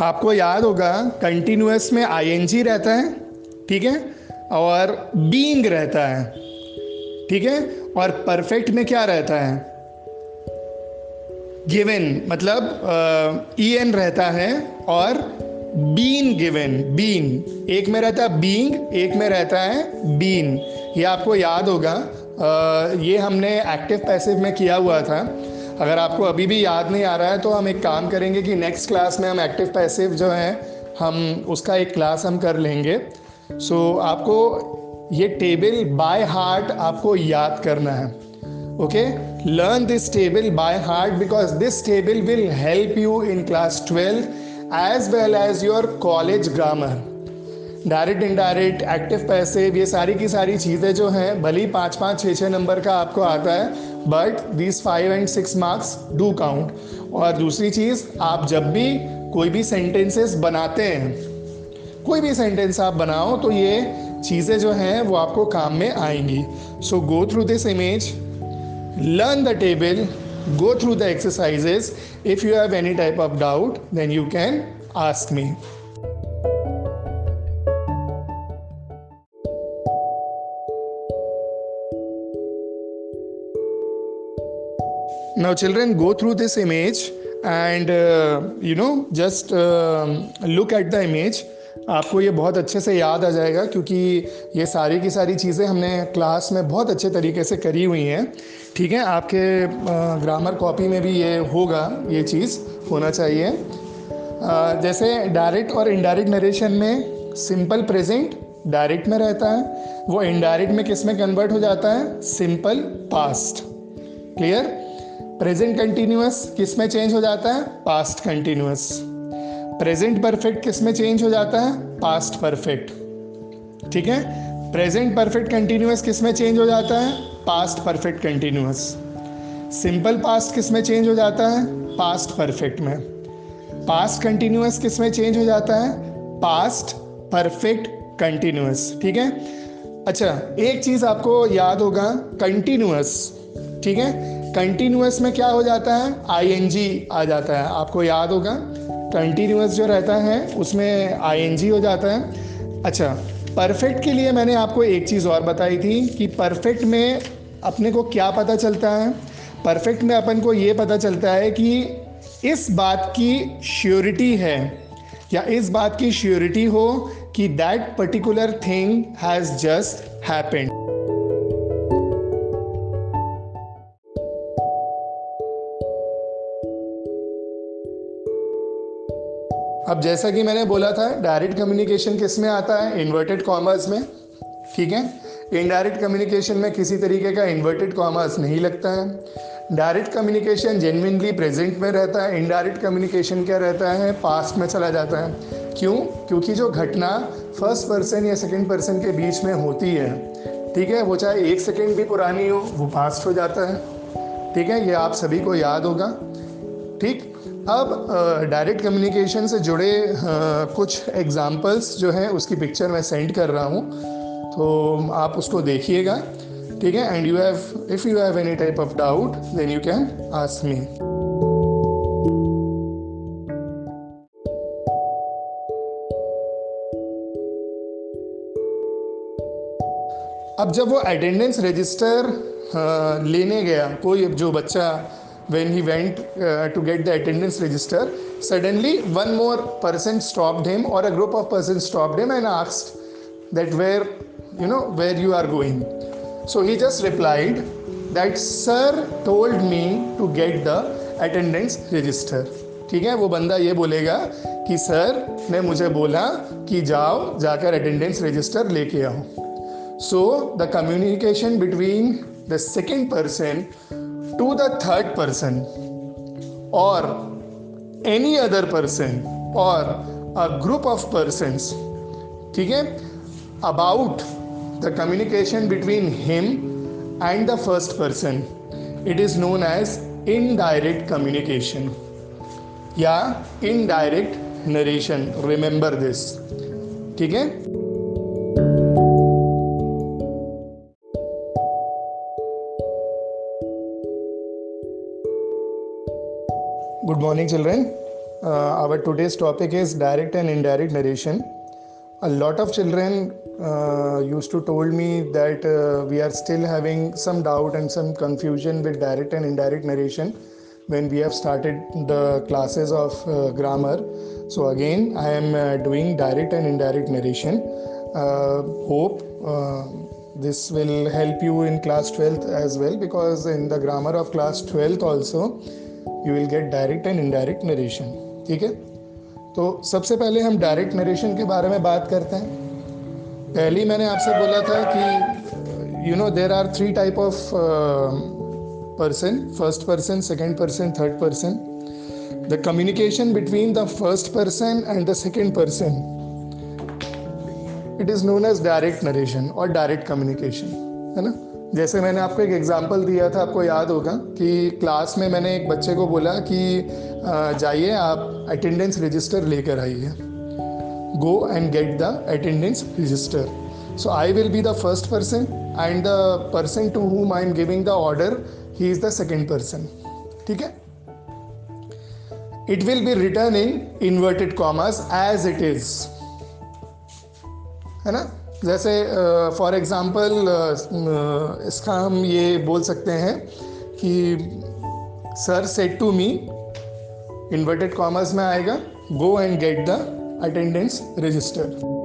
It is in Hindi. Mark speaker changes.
Speaker 1: आपको याद होगा कंटिन्यूस में आईएनजी रहता है ठीक है? और बीइंग रहता है ठीक है? और परफेक्ट में क्या रहता है? गिवन मतलब ई एन रहता है और बीन गिवन बीन एक में रहता है बींग एक में रहता है बीन ये आपको याद होगा uh, ये हमने एक्टिव पैसिव में किया हुआ था। अगर आपको अभी भी याद नहीं आ रहा है तो हम एक काम करेंगे कि नेक्स्ट क्लास में हम एक्टिव पैसिव जो है हम उसका एक क्लास हम कर लेंगे। सो so, आपको ये टेबल बाय हार्ट आपको याद करना है। Okay learn this table by heart because this table will help you in class twelve as well as your college grammar direct indirect active passive ये सारी की सारी चीज़ें जो हैं, भले ही पाँच पाँच छः छः नंबर का आपको आता है but these five and six marks do count और दूसरी चीज़, आप जब भी कोई भी सेंटेंसेस बनाते हैं, कोई भी सेंटेंस आप बनाओ तो ये चीज़ें जो हैं, वो आपको काम में आएँगी. So go through this image learn the table go through the exercises. If you have any type of doubt, then you can ask me. Now children go through this image and uh, you know just uh, look at the image. आपको ये बहुत अच्छे से याद आ जाएगा क्योंकि ये सारी की सारी चीज़ें हमने क्लास में बहुत अच्छे तरीके से करी हुई हैं। ठीक है आपके ग्रामर कॉपी में भी ये होगा ये चीज़ होना चाहिए। जैसे डायरेक्ट और इनडायरेक्ट नरेशन में सिंपल प्रेजेंट डायरेक्ट में रहता है वो इनडायरेक्ट में किसमें कन्वर्ट हो जाता है? Simple past clear present continuous किसमें चेंज हो जाता है? पास्ट कंटिन्यूस प्रेजेंट परफेक्ट किसमें चेंज हो जाता है? Past perfect. ठीक है? प्रेजेंट परफेक्ट कंटिन्यूस किसमें चेंज हो जाता है? Past perfect continuous simple past किसमें चेंज हो जाता है? पास्ट परफेक्ट में। पास्ट कंटिन्यूस किसमें चेंज हो जाता है? पास्ट परफेक्ट कंटिन्यूस ठीक है? अच्छा एक चीज़ आपको याद होगा कंटिन्यूस ठीक है? कंटिन्यूस में क्या हो जाता है? आईएनजी आ जाता है। आपको याद होगा कंटिन्यूस जो रहता है, उसमें आईएनजी हो जाता है। अच्छा परफेक्ट के लिए मैंने आपको एक चीज़ और बताई थी कि परफेक्ट में अपने को क्या पता चलता है? परफेक्ट में अपन को ये पता चलता है कि इस बात की श्योरिटी है, या इस बात की श्योरिटी हो कि that particular thing has just happened अब जैसा कि मैंने बोला था डायरेक्ट कम्युनिकेशन किसमें आता है? इन्वर्टेड कॉमर्स में। ठीक है? इनडायरेक्ट कम्युनिकेशन में किसी तरीके का इन्वर्टेड कॉमर्स नहीं लगता है। डायरेक्ट कम्युनिकेशन जेनविनली प्रेजेंट में रहता है। इनडायरेक्ट कम्युनिकेशन क्या रहता है? पास्ट में चला जाता है। क्यों? क्योंकि जो घटना फ़र्स्ट पर्सन या सेकंड पर्सन के बीच में होती है, ठीक है? वो चाहे एक सेकेंड भी पुरानी हो, वो पास्ट हो जाता है। ठीक है? ये आप सभी को याद होगा। ठीक? अब डायरेक्ट कम्युनिकेशन से जुड़े आ, कुछ एग्जाम्पल्स जो हैं उसकी पिक्चर मैं सेंड कर रहा हूँ। तो आप उसको देखिएगा ठीक है? And you have if you have any type of doubt then you can ask me अब जब वो अटेंडेंस रजिस्टर लेने गया कोई जो बच्चा when he went uh, to get the attendance register suddenly one more person stopped him or a group of persons stopped him and asked that where you know where you are going so he just replied that sir told me to get the attendance register ठीक है वो बंदा ये बोलेगा कि सर ने मुझे बोला कि जाओ जाकर अटेंडेंस रजिस्टर लेके आओ so the communication between the second person to the third person और एनी अदर पर्सन और अ ग्रुप ऑफ़ पर्सन ठीक है? About the communication between him and the first person it is known as indirect communication या इनडायरेक्ट नरेशन रिमेंबर दिस ठीक है? Good morning, children. Uh, our today's topic is direct and indirect narration. A lot of children uh, used to told me that uh, we are still having some doubt and some confusion with direct and indirect narration when we have started the classes of uh, grammar. So again, I am uh, doing direct and indirect narration. Uh, hope this will help you in class 12th as well because in the grammar of class 12th also you will get direct and indirect narration. ठीक है? तो सबसे पहले हम डायरेक्ट नरेशन के बारे में बात करते हैं। पहले मैंने आपसे बोला था कि you know there are three type of person first person second person third person the communication between the first person and the second person it is known as direct narration और डायरेक्ट कम्युनिकेशन है ना? जैसे मैंने आपको एक एग्जांपल दिया था, आपको याद होगा कि क्लास में मैंने एक बच्चे को बोला कि जाइए आप अटेंडेंस रजिस्टर लेकर आइए। Go and get the attendance register so I will be the first person and the person to whom I am giving the order he is the second person ठीक है? It will be return in inverted commas as it is है ना? जैसे फॉर एग्ज़ाम्पल इसका हम ये बोल सकते हैं कि sir said to me inverted commas में आएगा go and get the attendance register